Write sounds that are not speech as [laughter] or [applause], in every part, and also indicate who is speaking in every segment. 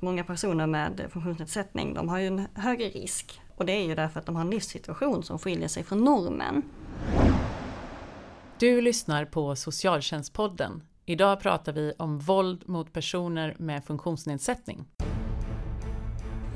Speaker 1: Många personer med funktionsnedsättning de har ju en högre risk och det är ju därför att de har en livssituation som skiljer sig från normen.
Speaker 2: Du lyssnar på Socialtjänstpodden. Idag pratar vi om våld mot personer med funktionsnedsättning.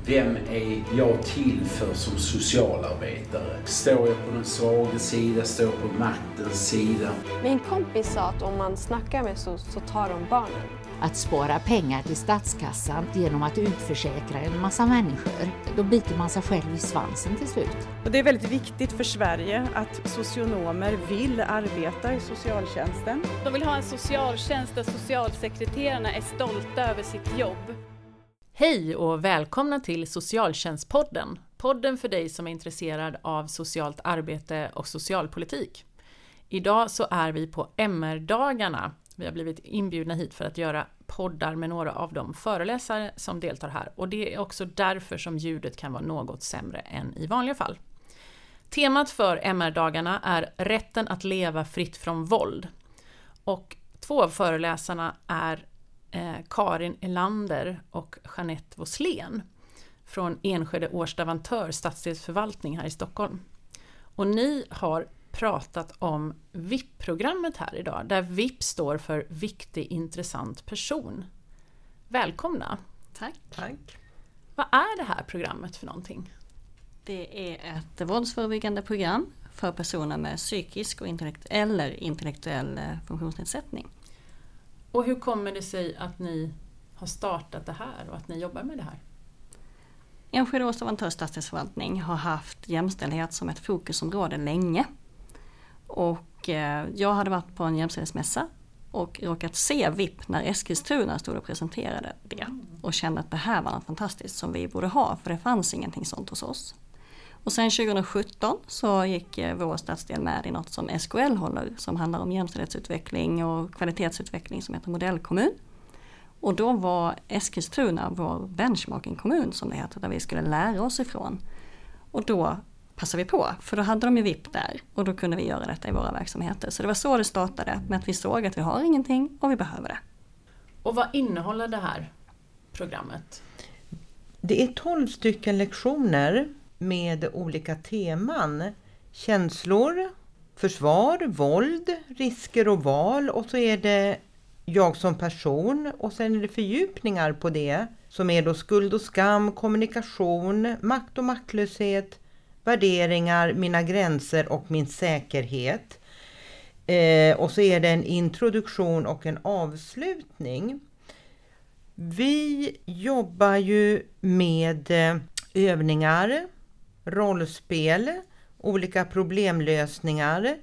Speaker 3: Vem är jag till för som socialarbetare? Står jag på den svaga sida? Står jag på maktens sida?
Speaker 4: Min kompis sa att om man snackar med SOS så tar de barnen.
Speaker 5: Att spara pengar till statskassan genom att utförsäkra en massa människor. Då biter man sig själv i svansen till slut.
Speaker 6: Och det är väldigt viktigt för Sverige att socionomer vill arbeta i socialtjänsten.
Speaker 7: De vill ha en socialtjänst där socialsekreterarna är stolta över sitt jobb.
Speaker 2: Hej och välkomna till Socialtjänstpodden. Podden för dig som är intresserad av socialt arbete och socialpolitik. Idag så är vi på MR-dagarna. Vi har blivit inbjudna hit för att göra poddar med några av de föreläsare som deltar här och det är också därför som ljudet kan vara något sämre än i vanliga fall. Temat för MR-dagarna är rätten att leva fritt från våld. Och två av föreläsarna är eh, Karin Elander och Jeanette Vosslén från Enskede Årstavantör stadsdelsförvaltning här i Stockholm. Och ni har pratat om VIP-programmet här idag, där VIP står för Viktig intressant person. Välkomna!
Speaker 1: Tack!
Speaker 6: Tack.
Speaker 2: Vad är det här programmet för någonting?
Speaker 1: Det är ett våldsförebyggande program för personer med psykisk och intellekt eller intellektuell eh, funktionsnedsättning.
Speaker 2: Och hur kommer det sig att ni har startat det här och att ni jobbar med det här?
Speaker 1: Enskede Årsta stadsdelsförvaltning har haft jämställdhet som ett fokusområde länge. Och eh, jag hade varit på en jämställdhetsmässa och råkat se VIP när Eskilstuna stod och presenterade det. Och kände att det här var något fantastiskt som vi borde ha för det fanns ingenting sånt hos oss. Och sen 2017 så gick eh, vår stadsdel med i något som SKL håller som handlar om jämställdhetsutveckling och kvalitetsutveckling som heter Modellkommun. Och då var Eskilstuna vår benchmarkingkommun som det heter, där vi skulle lära oss ifrån. Och då passade vi på, för då hade de ju VIP där och då kunde vi göra detta i våra verksamheter. Så det var så det startade, med att vi såg att vi har ingenting och vi behöver det.
Speaker 2: Och vad innehåller det här programmet?
Speaker 8: Det är 12 stycken lektioner med olika teman. Känslor, försvar, våld, risker och val och så är det jag som person och sen är det fördjupningar på det som är då skuld och skam, kommunikation, makt och maktlöshet, värderingar, mina gränser och min säkerhet. Eh, och så är det en introduktion och en avslutning. Vi jobbar ju med eh, övningar, rollspel, olika problemlösningar.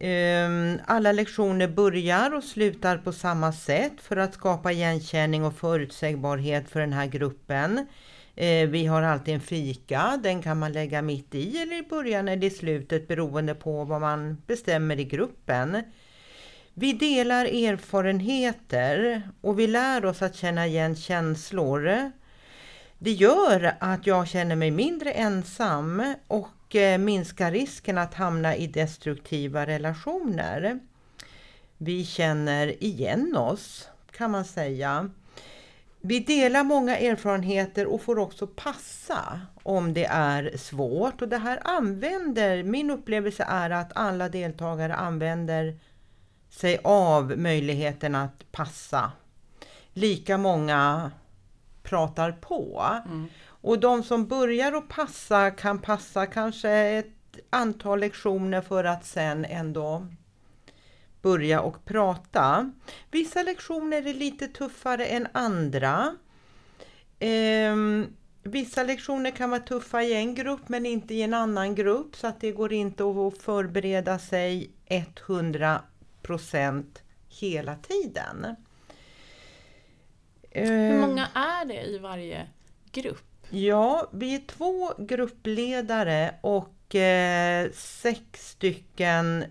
Speaker 8: Ehm, alla lektioner börjar och slutar på samma sätt för att skapa igenkänning och förutsägbarhet för den här gruppen. Eh, vi har alltid en fika, den kan man lägga mitt i eller i början eller i slutet beroende på vad man bestämmer i gruppen. Vi delar erfarenheter och vi lär oss att känna igen känslor. Det gör att jag känner mig mindre ensam och eh, minskar risken att hamna i destruktiva relationer. Vi känner igen oss kan man säga. Vi delar många erfarenheter och får också passa om det är svårt. Och det här använder, min upplevelse är att alla deltagare använder sig av möjligheten att passa. Lika många pratar på. Mm. Och de som börjar att passa kan passa kanske ett antal lektioner för att sen ändå börja och prata. Vissa lektioner är lite tuffare än andra. Eh, vissa lektioner kan vara tuffa i en grupp men inte i en annan grupp så att det går inte att förbereda sig 100% hela tiden.
Speaker 2: Hur många är det i varje grupp?
Speaker 8: Ja, vi är två gruppledare och eh, sex stycken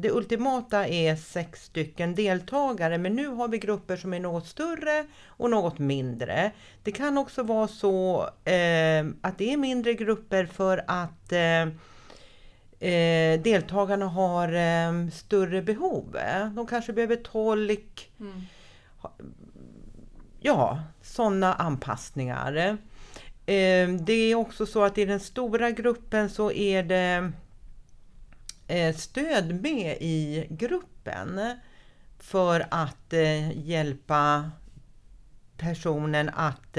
Speaker 8: det ultimata är sex stycken deltagare men nu har vi grupper som är något större och något mindre. Det kan också vara så eh, att det är mindre grupper för att eh, eh, deltagarna har eh, större behov. De kanske behöver tolk, mm ja, sådana anpassningar. Eh, det är också så att i den stora gruppen så är det stöd med i gruppen för att eh, hjälpa personen att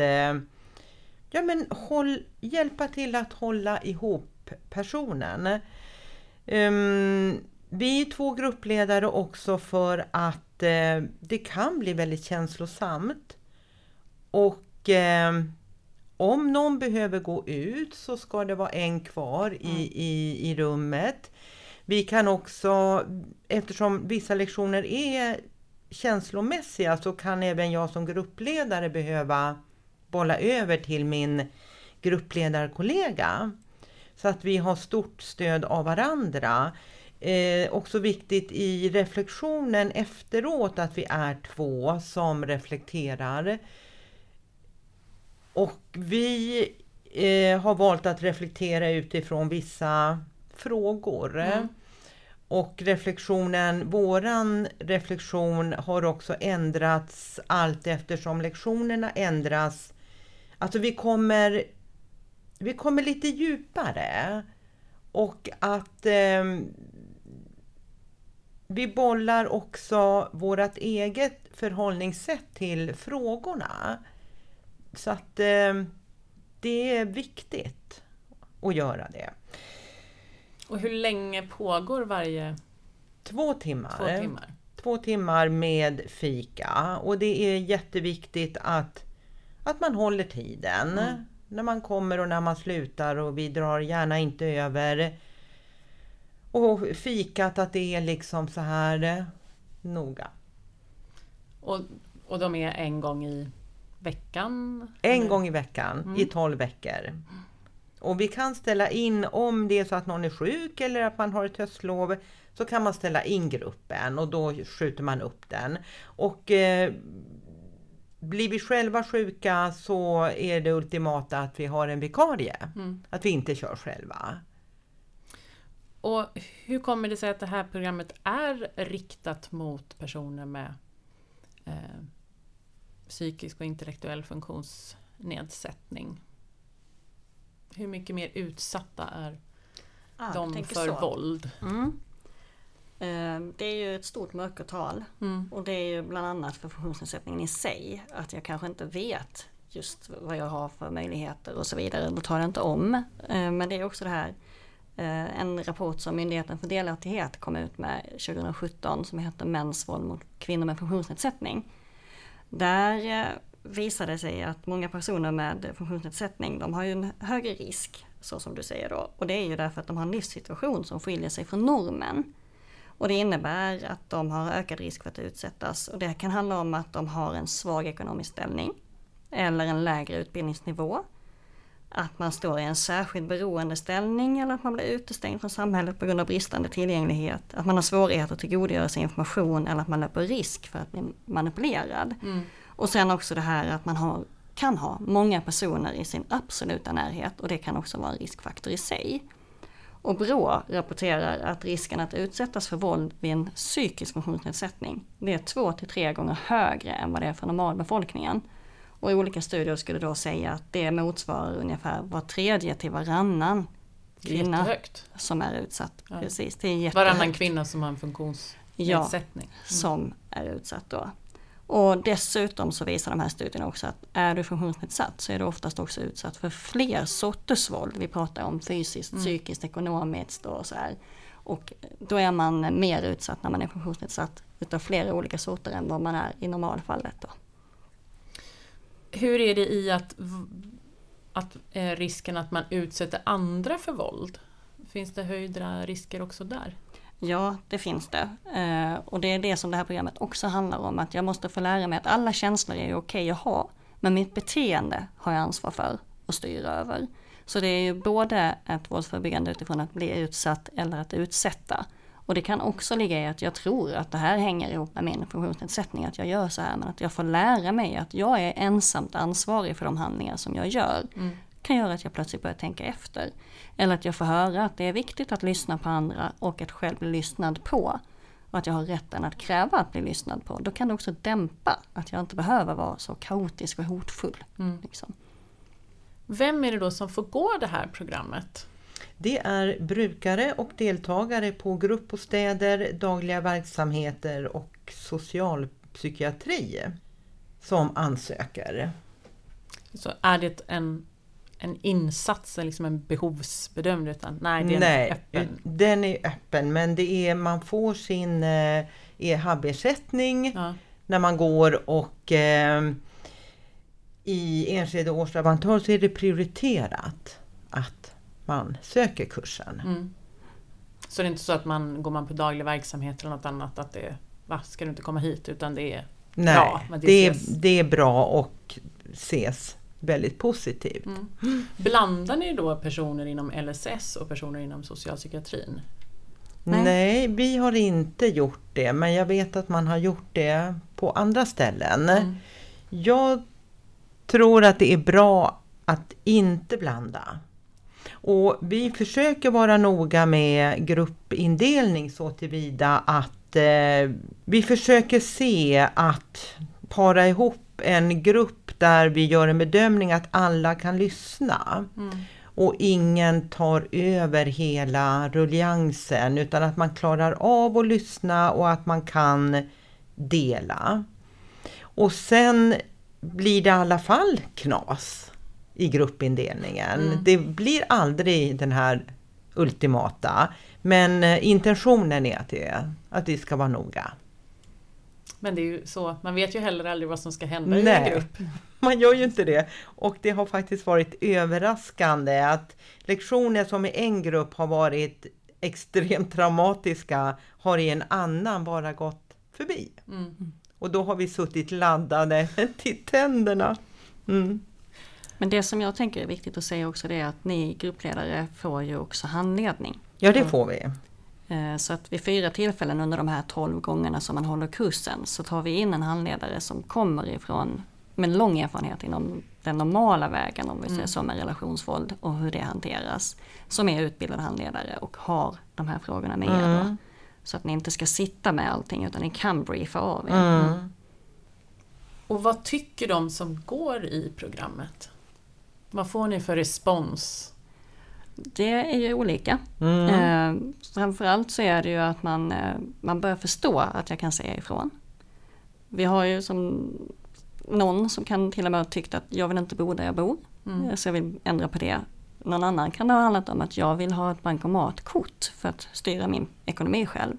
Speaker 8: ja, men håll, hjälpa till att hålla ihop personen. Um, vi är två gruppledare också för att eh, det kan bli väldigt känslosamt. Och eh, om någon behöver gå ut så ska det vara en kvar i, mm. i, i rummet. Vi kan också, eftersom vissa lektioner är känslomässiga så kan även jag som gruppledare behöva bolla över till min gruppledarkollega. Så att vi har stort stöd av varandra. Eh, också viktigt i reflektionen efteråt att vi är två som reflekterar. Och vi eh, har valt att reflektera utifrån vissa frågor. Mm. Och reflektionen, våran reflektion har också ändrats allt eftersom lektionerna ändras. Alltså vi kommer, vi kommer lite djupare. Och att eh, vi bollar också vårt eget förhållningssätt till frågorna. Så att eh, det är viktigt att göra det.
Speaker 2: Och hur länge pågår varje?
Speaker 8: Två timmar.
Speaker 2: Två timmar,
Speaker 8: Två timmar med fika. Och det är jätteviktigt att, att man håller tiden. Mm. När man kommer och när man slutar och vi drar gärna inte över. Och fikat att det är liksom så här eh, noga.
Speaker 2: Och, och de är en gång i veckan?
Speaker 8: En eller? gång i veckan mm. i 12 veckor. Och vi kan ställa in om det är så att någon är sjuk eller att man har ett höstlov så kan man ställa in gruppen och då skjuter man upp den. Och eh, blir vi själva sjuka så är det ultimata att vi har en vikarie. Mm. Att vi inte kör själva.
Speaker 2: Och hur kommer det sig att det här programmet är riktat mot personer med eh, psykisk och intellektuell funktionsnedsättning? Hur mycket mer utsatta är ah, de för så. våld? Mm.
Speaker 1: Eh, det är ju ett stort mörkertal mm. och det är ju bland annat för funktionsnedsättningen i sig. Att jag kanske inte vet just vad jag har för möjligheter och så vidare. Då tar jag inte om. Eh, men det är också det här Eh, en rapport som Myndigheten för delaktighet kom ut med 2017 som heter Mäns våld mot kvinnor med funktionsnedsättning. Där visade det sig att många personer med funktionsnedsättning de har ju en högre risk, så som du säger då. Och det är ju därför att de har en livssituation som skiljer sig från normen. Och det innebär att de har ökad risk för att utsättas. Och det kan handla om att de har en svag ekonomisk ställning eller en lägre utbildningsnivå att man står i en särskild beroendeställning eller att man blir utestängd från samhället på grund av bristande tillgänglighet. Att man har svårigheter att tillgodogöra sig information eller att man löper risk för att bli manipulerad. Mm. Och sen också det här att man har, kan ha många personer i sin absoluta närhet och det kan också vara en riskfaktor i sig. Och Brå rapporterar att risken att utsättas för våld vid en psykisk funktionsnedsättning, det är två till tre gånger högre än vad det är för normalbefolkningen. Och olika studier skulle då säga att det motsvarar ungefär var tredje till varannan kvinna
Speaker 2: jättehögt.
Speaker 1: som är utsatt. Ja. Precis, det är
Speaker 2: jättehögt. Varannan kvinna som har en funktionsnedsättning.
Speaker 1: Ja, mm. som är utsatt då. Och dessutom så visar de här studierna också att är du funktionsnedsatt så är du oftast också utsatt för fler sorters våld. Vi pratar om fysiskt, mm. psykiskt, ekonomiskt och så här. Och då är man mer utsatt när man är funktionsnedsatt utav flera olika sorter än vad man är i normalfallet. Då.
Speaker 2: Hur är det i att, att eh, risken att man utsätter andra för våld? Finns det höjda risker också där?
Speaker 1: Ja, det finns det. Eh, och det är det som det här programmet också handlar om. Att jag måste få lära mig att alla känslor är okej att ha. Men mitt beteende har jag ansvar för och styr över. Så det är ju både ett våldsförebyggande utifrån att bli utsatt eller att utsätta. Och det kan också ligga i att jag tror att det här hänger ihop med min funktionsnedsättning, att jag gör så här, men att jag får lära mig att jag är ensamt ansvarig för de handlingar som jag gör. Mm kan göra att jag plötsligt börjar tänka efter. Eller att jag får höra att det är viktigt att lyssna på andra och att själv bli lyssnad på. och att jag har rätten att kräva att bli lyssnad på, då kan det också dämpa att jag inte behöver vara så kaotisk och hotfull.
Speaker 2: Mm.
Speaker 1: Liksom.
Speaker 2: Vem är det då som får gå det här programmet?
Speaker 8: Det är brukare och deltagare på gruppbostäder, dagliga verksamheter och socialpsykiatri som ansöker.
Speaker 2: Så är det en, en insats, liksom en behovsbedömd? Utan, nej, det är
Speaker 8: Nej,
Speaker 2: en öppen.
Speaker 8: den är öppen men det är, man får sin eh, EHAB-ersättning
Speaker 2: Ja.
Speaker 8: när man går och eh, i Enskede årsrabattör så är det prioriterat att man söker kursen.
Speaker 2: Mm. Så det är inte så att man går man på daglig verksamhet eller något annat att det va, ska du inte komma hit utan det är
Speaker 8: Nej,
Speaker 2: bra.
Speaker 8: det, är,
Speaker 2: ses-
Speaker 8: det är bra och ses väldigt positivt.
Speaker 2: Mm. Blandar ni då personer inom LSS och personer inom socialpsykiatrin?
Speaker 1: Nej.
Speaker 8: Nej. vi har inte gjort det men jag vet att man har gjort det på andra ställen.
Speaker 2: Mm.
Speaker 8: Jag tror att det är bra att inte blanda. Och vi försöker vara noga med gruppindelning så tillvida att eh, vi försöker se att para ihop en grupp där vi gör en bedömning att alla kan lyssna.
Speaker 2: Mm.
Speaker 8: Och ingen tar över hela ruljansen utan att man klarar av att lyssna och att man kan dela. Och sen blir det i alla fall knas i gruppindelningen.
Speaker 2: Mm.
Speaker 8: Det blir aldrig den här ultimata. Men eh, intentionen är att det, att det ska vara noga.
Speaker 2: Men det är ju så, man vet ju heller aldrig vad som ska hända i en
Speaker 8: Nej.
Speaker 2: grupp. [laughs]
Speaker 8: Man gör ju inte det. Och det har faktiskt varit överraskande att lektioner som i en grupp har varit extremt traumatiska har i en annan bara gått förbi.
Speaker 2: Mm.
Speaker 8: Och då har vi suttit laddade [laughs] till tänderna. Mm.
Speaker 1: Men det som jag tänker är viktigt att säga också det är att ni gruppledare får ju också handledning.
Speaker 8: Ja, det får vi.
Speaker 1: Eh, Så att vid fyra tillfällen under de här 12 gångerna som man håller kursen så tar vi in en handledare som kommer ifrån med lång erfarenhet inom den normala vägen om vi säger så med relationsvåld och hur det hanteras. Som är utbildad handledare och har de här frågorna med er då. Så att ni inte ska sitta med allting utan ni kan briefa av er.
Speaker 8: Mm.
Speaker 2: Och vad tycker de som går i programmet? Vad får ni för respons?
Speaker 1: Det är ju olika.
Speaker 8: Mm.
Speaker 1: Eh, framförallt så är det ju att man, eh, man börjar förstå att jag kan säga ifrån. Vi har ju som någon som kan till och med ha tyckt att jag vill inte bo där jag bor.
Speaker 2: Mm.
Speaker 1: Eh, Så jag vill ändra på det. Någon annan kan det ha handlat om att jag vill ha ett bankomatkort för att styra min ekonomi själv.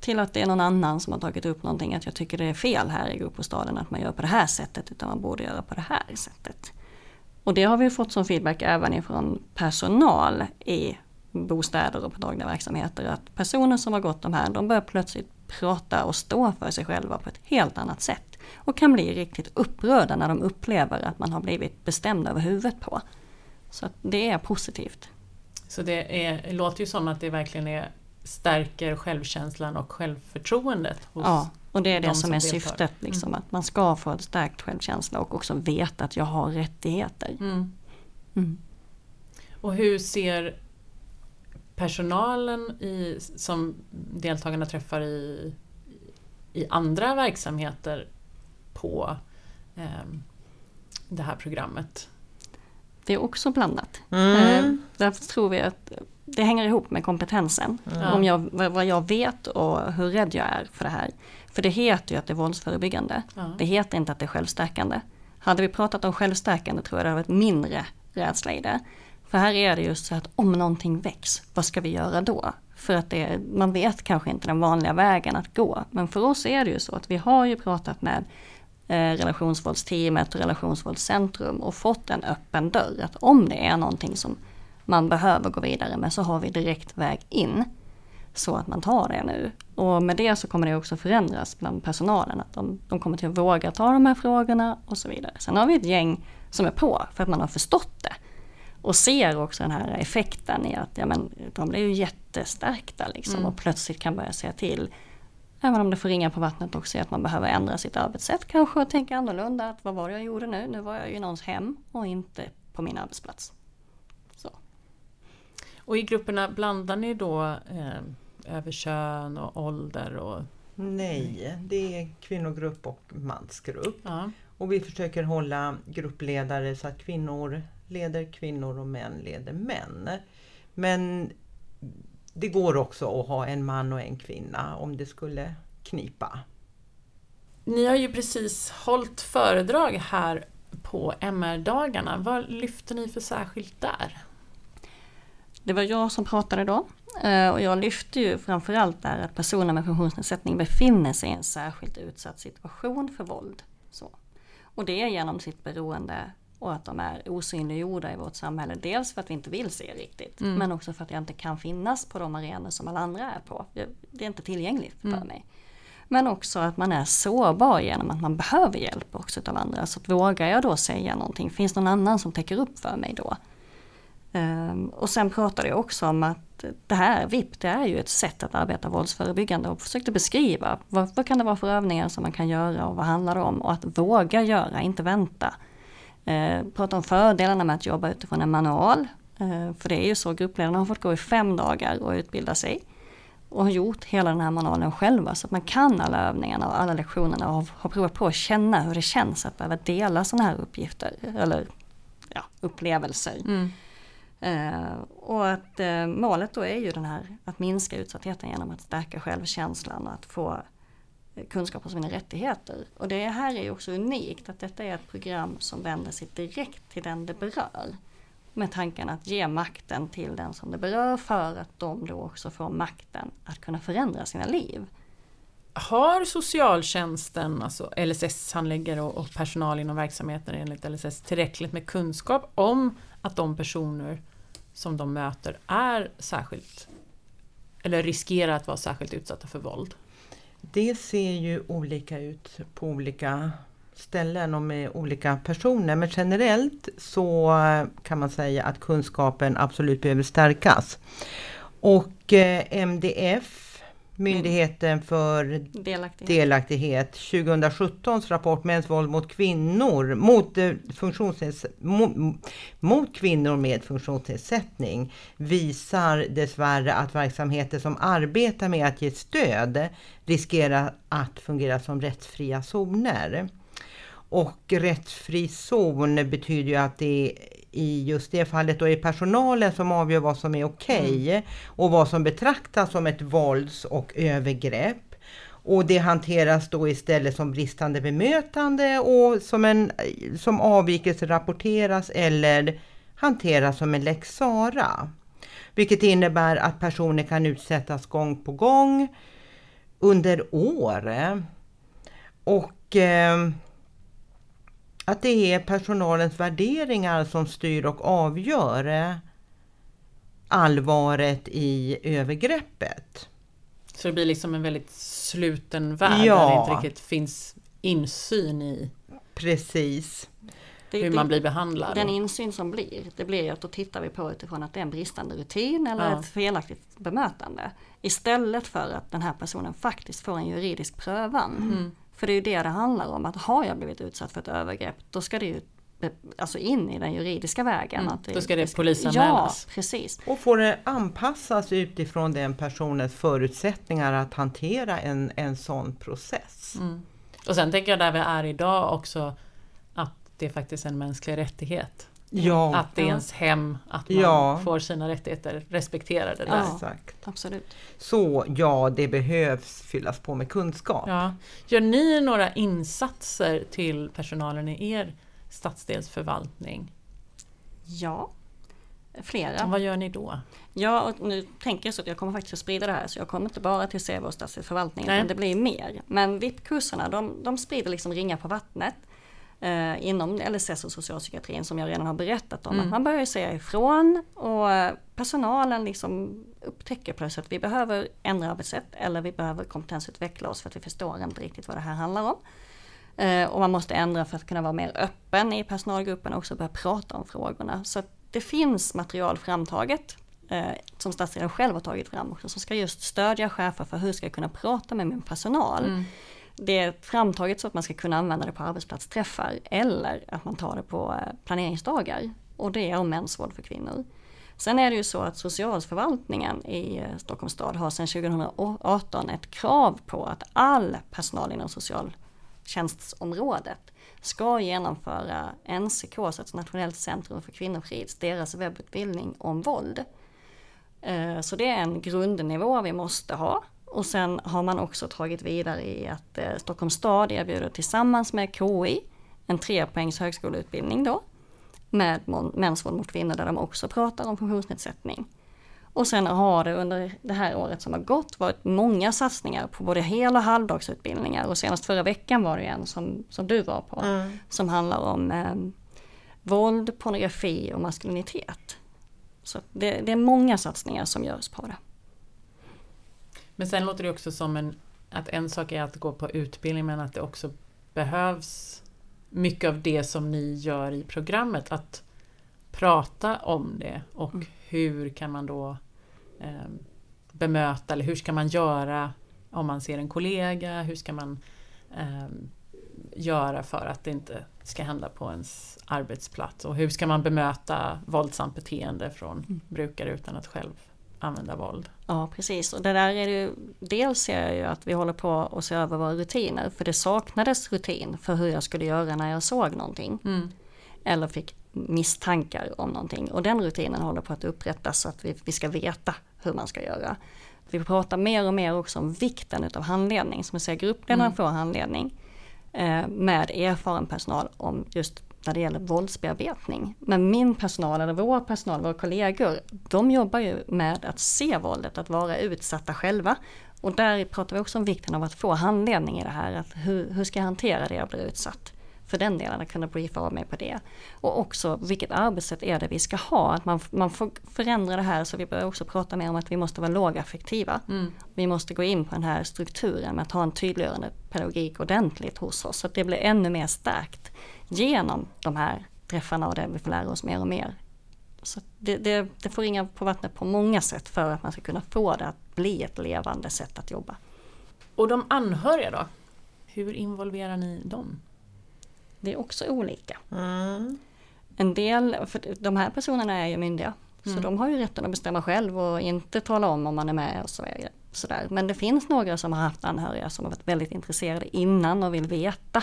Speaker 1: Till att det är någon annan som har tagit upp någonting att jag tycker det är fel här i gruppbostaden att man gör på det här sättet utan man borde göra på det här sättet. Och det har vi fått som feedback även ifrån personal i bostäder och på dagliga verksamheter. Att personer som har gått de här, de börjar plötsligt prata och stå för sig själva på ett helt annat sätt. Och kan bli riktigt upprörda när de upplever att man har blivit bestämd över huvudet på. Så det är positivt.
Speaker 2: Så det, är, låter ju som att det verkligen är, stärker självkänslan och självförtroendet hos
Speaker 1: Ja, och det är det
Speaker 2: de
Speaker 1: som,
Speaker 2: som
Speaker 1: är
Speaker 2: deltar.
Speaker 1: syftet. Liksom, Att man ska få ett stärkt självkänsla och också veta att jag har rättigheter.
Speaker 2: Mm.
Speaker 1: Mm.
Speaker 2: Och hur ser personalen i, som deltagarna träffar i, i andra verksamheter på ehm, det här programmet?
Speaker 1: Det är också blandat.
Speaker 8: Mm.
Speaker 1: Eh, Därför tror vi att det hänger ihop med kompetensen.
Speaker 2: Ja.
Speaker 1: Om jag, vad jag vet och hur rädd jag är för det här. För det heter ju att det är våldsförebyggande.
Speaker 2: Ja.
Speaker 1: Det heter inte att det är självstärkande. Hade vi pratat om självstärkande tror jag det hade varit mindre rädsla i det. För här är det just så att om någonting väcks, vad ska vi göra då? För att det, man vet kanske inte den vanliga vägen att gå. Men för oss är det ju så att vi har ju pratat med eh, relationsvåldsteamet och relationsvåldscentrum och fått en öppen dörr. Att om det är någonting som man behöver gå vidare med så har vi direkt väg in. Så att man tar det nu. Och med det så kommer det också förändras bland personalen. Att de, de kommer till att våga ta de här frågorna och så vidare. Sen har vi ett gäng som är på för att man har förstått det. Och ser också den här effekten i att ja, men, de blir ju jättestärkta liksom,
Speaker 2: Mm.
Speaker 1: och plötsligt kan börja säga till. Även om det får ringa på vattnet också, att man behöver ändra sitt arbetssätt kanske och tänka annorlunda. Att vad var det jag gjorde nu? Nu var jag ju i någons hem och inte på min arbetsplats.
Speaker 2: Och i grupperna blandar ni då eh, över kön och ålder och
Speaker 8: Nej, det är kvinnogrupp och mansgrupp.
Speaker 2: ja.
Speaker 8: Och vi försöker hålla gruppledare så att kvinnor leder kvinnor och män leder män. Men det går också att ha en man och en kvinna om det skulle knipa.
Speaker 2: Ni har ju precis hållit föredrag här på MR-dagarna. Vad lyfter ni för särskilt där?
Speaker 1: Det var jag som pratade då eh, och jag lyfte ju framförallt där att personer med funktionsnedsättning befinner sig i en särskilt utsatt situation för våld. Så. Och det är genom sitt beroende och att de är osynliggjorda i vårt samhälle. Dels för att vi inte vill se riktigt
Speaker 2: Mm.
Speaker 1: men också för att jag inte kan finnas på de arenor som alla andra är på. Det är inte tillgängligt för
Speaker 2: Mm.
Speaker 1: mig. Men också att man är sårbar genom att man behöver hjälp också av andra. Så att vågar jag då säga någonting, finns någon annan som täcker upp för mig då? Ehm, och sen pratade jag också om att det här VIP, det är ju ett sätt att arbeta våldsförebyggande och försökte beskriva vad, vad kan det vara för övningar som man kan göra och vad handlar det om? Och att våga göra, inte vänta. Eh, prata om fördelarna med att jobba utifrån en manual. Eh, för det är ju så, gruppledarna har fått gå i fem dagar och utbilda sig. Och har gjort hela den här manualen själva så att man kan alla övningarna och alla lektionerna och har, har provat på att känna hur det känns att behöva dela sådana här uppgifter eller ja, upplevelser.
Speaker 2: Mm.
Speaker 1: Eh, och att eh, målet då är ju den här att minska utsattheten genom att stärka självkänslan och att få eh, kunskap om sina rättigheter. Och det här är ju också unikt att detta är ett program som vänder sig direkt till den det berör. Med tanken att ge makten till den som det berör för att de då också får makten att kunna förändra sina liv.
Speaker 2: Har socialtjänsten, alltså LSS-handläggare och, och personal inom verksamheten enligt LSS tillräckligt med kunskap om att de personer som de möter är särskilt eller riskerar att vara särskilt utsatta för våld?
Speaker 8: Det ser ju olika ut på olika ställen och med olika personer. Men generellt så kan man säga att kunskapen absolut behöver stärkas. Och eh, MDF, Myndigheten för
Speaker 1: Delaktighet.
Speaker 8: delaktighet 2017 rapport Mäns våld mot kvinnor mot, eh, funktionsneds- mot, mot kvinnor med funktionsnedsättning visar dessvärre att verksamheter som arbetar med att ge stöd riskerar att fungera som rättsfria zoner. Och rättsfri zon betyder ju att det i just det fallet då är personalen som avgör vad som är okej och vad som betraktas som ett vålds och övergrepp. Och det hanteras då istället som bristande bemötande och som, en, som avvikelse rapporteras eller hanteras som en lex Sarah. Vilket innebär att personer kan utsättas gång på gång under år. Och eh, att det är personalens värderingar som styr och avgör eh, allvaret i övergreppet.
Speaker 2: Så det blir liksom en väldigt sluten värld
Speaker 8: Ja.
Speaker 2: där det inte riktigt finns insyn i
Speaker 8: Precis.
Speaker 2: Hur
Speaker 1: det-
Speaker 2: man blir behandlad.
Speaker 1: Den insyn som blir, det blir ju att då tittar vi på utifrån att det är en bristande rutin eller
Speaker 2: Ja.
Speaker 1: ett felaktigt bemötande. Istället för att den här personen faktiskt får en juridisk prövan.
Speaker 2: Mm.
Speaker 1: För det är ju det det handlar om, att har jag blivit utsatt för ett övergrepp, då ska det ju alltså in i den juridiska vägen.
Speaker 2: Mm,
Speaker 1: Att
Speaker 2: då ska det polisanmälas.
Speaker 1: Ja, precis.
Speaker 8: Och får det anpassas utifrån den personens förutsättningar att hantera en, en sån process.
Speaker 2: Mm. Och sen tänker jag där vi är idag också att det faktiskt är en mänsklig rättighet.
Speaker 8: Ja,
Speaker 2: Att det är ens hem, att man
Speaker 8: Ja.
Speaker 2: får sina rättigheter respekterade där.
Speaker 1: Ja.
Speaker 8: exakt.
Speaker 1: Absolut.
Speaker 8: Så ja, det behövs fyllas på med kunskap.
Speaker 2: Ja. Gör ni några insatser till personalen i er stadsdelsförvaltning?
Speaker 1: Ja, flera.
Speaker 2: Vad gör ni då?
Speaker 1: Ja, och nu tänker jag så att jag kommer faktiskt att sprida det här så jag kommer inte bara till CV och stadsförvaltning
Speaker 2: Nej.
Speaker 1: utan det blir mer. Men VIP-kurserna de, de sprider liksom ringar på vattnet eh, inom LSS och socialpsykiatrin som jag redan har berättat om.
Speaker 2: Mm.
Speaker 1: Att man börjar säga ifrån och personalen liksom upptäcker plötsligt att vi behöver ändra arbetssätt eller vi behöver kompetensutveckla oss för att vi förstår inte riktigt vad det här handlar om. Eh, och man måste ändra för att kunna vara mer öppen i personalgruppen och också börja prata om frågorna. Så att det finns material framtaget eh, som stadsdelen själv har tagit fram också som ska just stödja chefer för hur ska jag kunna prata med min personal.
Speaker 2: Mm.
Speaker 1: Det är framtaget så att man ska kunna använda det på arbetsplatsträffar eller att man tar det på eh, planeringsdagar. Och det är om mäns våld för kvinnor. Sen är det ju så att socialförvaltningen i eh, Stockholms stad har sedan 2018 ett krav på att all personal inom socialtjänstområdet ska genomföra NCK, alltså Nationellt centrum för kvinnofrids, deras webbutbildning om våld. Eh, så det är en grundnivå vi måste ha. Och sen har man också tagit vidare i att eh, Stockholms stad erbjuder tillsammans med KI en trepoängs högskoleutbildning då med mäns våld mot kvinnor där de också pratar om funktionsnedsättning. Och sen har det under det här året som har gått varit många satsningar på både hel och halvdagsutbildningar och senast förra veckan var det en som, som du var på mm. som handlar om eh, våld, pornografi och maskulinitet. Så det, det, är många satsningar som görs på det.
Speaker 2: Men sen låter det också som en, att en sak är att gå på utbildning men att det också behövs mycket av det som ni gör i programmet, att prata om det och mm. hur kan man då eh, bemöta eller hur ska man göra om man ser en kollega, hur ska man eh, göra för att det inte ska hända på ens arbetsplats och hur ska man bemöta våldsamt beteende från mm. brukare utan att själv använda våld.
Speaker 1: Ja precis och det där är ju, dels ser jag ju att vi håller på att se över våra rutiner för det saknades rutin för hur jag skulle göra när jag såg någonting. Mm. Eller fick misstankar om någonting och den rutinen håller på att upprättas så att vi, vi ska veta hur man ska göra. Vi pratar mer och mer också om vikten utav handledning, som jag säger gruppledarna mm. får handledning eh, med erfaren personal om just när det gäller våldsbearbetning. Men min personal, eller vår personal, våra kollegor, de jobbar ju med att se våldet, att vara utsatta själva. Och där pratar vi också om vikten av att få handledning i det här, att hur, hur ska jag hantera det jag blir utsatt? För den delen, att kunna briefa av mig på det. Och också vilket arbetssätt är det vi ska ha, att man, man får förändra det här så vi börjar också prata mer om att vi måste vara lågaffektiva. Mm. Vi måste gå in på den här strukturen med att ha en tydliggörande pedagogik ordentligt hos oss så att det blir ännu mer starkt genom de här träffarna och det vi får lära oss mer och mer. Så det, det, det får ringa på vattnet på många sätt för att man ska kunna få det att bli ett levande sätt att jobba.
Speaker 2: Och de anhöriga då? Hur involverar ni dem?
Speaker 1: Det är också olika. Mm. En del, för de här personerna är ju myndiga. Mm. Så de har ju rätten att bestämma själv och inte tala om om man är med och så sådär. Men det finns några som har haft anhöriga som har varit väldigt intresserade innan och vill veta.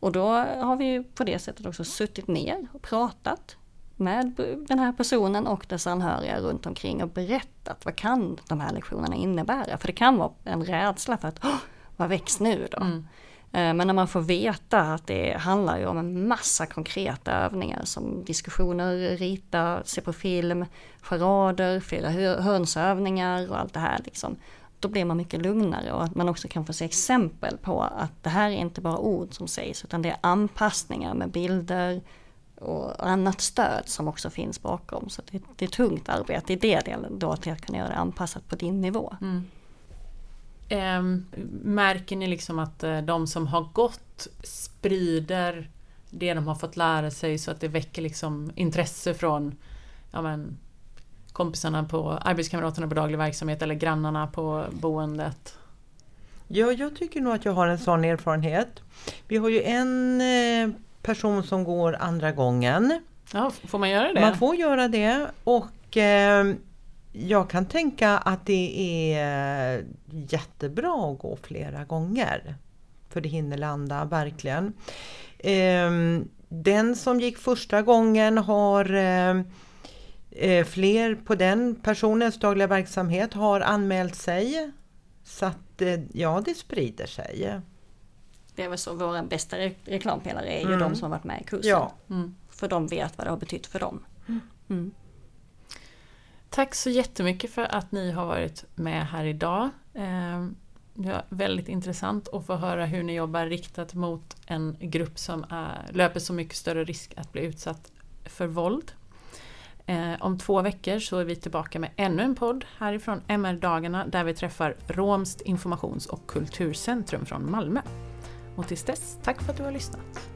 Speaker 1: Och då har vi på det sättet också suttit ner och pratat med den här personen och dess anhöriga runt omkring och berättat vad kan de här lektionerna innebära? För det kan vara en rädsla för att vad väcks nu då? Mm. Eh, men när man får veta att det handlar ju om en massa konkreta övningar som diskussioner, rita, se på film, charader, fira hönsövningar och allt det här liksom då blir man mycket lugnare och att man också kan få se exempel på att det här är inte bara ord som sägs utan det är anpassningar med bilder och annat stöd som också finns bakom. Så det, det är tungt arbete i det delen då till att kunna göra det anpassat på din nivå. Mm.
Speaker 2: Ähm, märker ni liksom att äh, de som har gått sprider det de har fått lära sig så att det väcker liksom intresse från ja, men, kompisarna på arbetskamraterna på daglig verksamhet eller grannarna på boendet?
Speaker 8: Ja, jag tycker nog att jag har en sån erfarenhet. Vi har ju en eh, person som går andra gången.
Speaker 2: Ja, får man göra det?
Speaker 8: Man får göra det och eh, jag kan tänka att det är jättebra att gå flera gånger. För det hinner landa, verkligen. Eh, den som gick första gången har eh, Eh, fler på den personens dagliga verksamhet har anmält sig. Så att eh, ja, det sprider sig.
Speaker 1: Det är väl så, våra bästa reklampelare är ju mm. de som har varit med i kursen. Ja. Mm. För de vet vad det har betytt för dem. Mm.
Speaker 2: Tack så jättemycket för att ni har varit med här idag. Ehm, det var väldigt intressant att få höra hur ni jobbar riktat mot en grupp som är, löper så mycket större risk att bli utsatt för våld. Eh, om två veckor så är vi tillbaka med ännu en podd härifrån MR-dagarna där vi träffar Romst informations och kulturcentrum från Malmö. Och tills dess, tack för att du har lyssnat.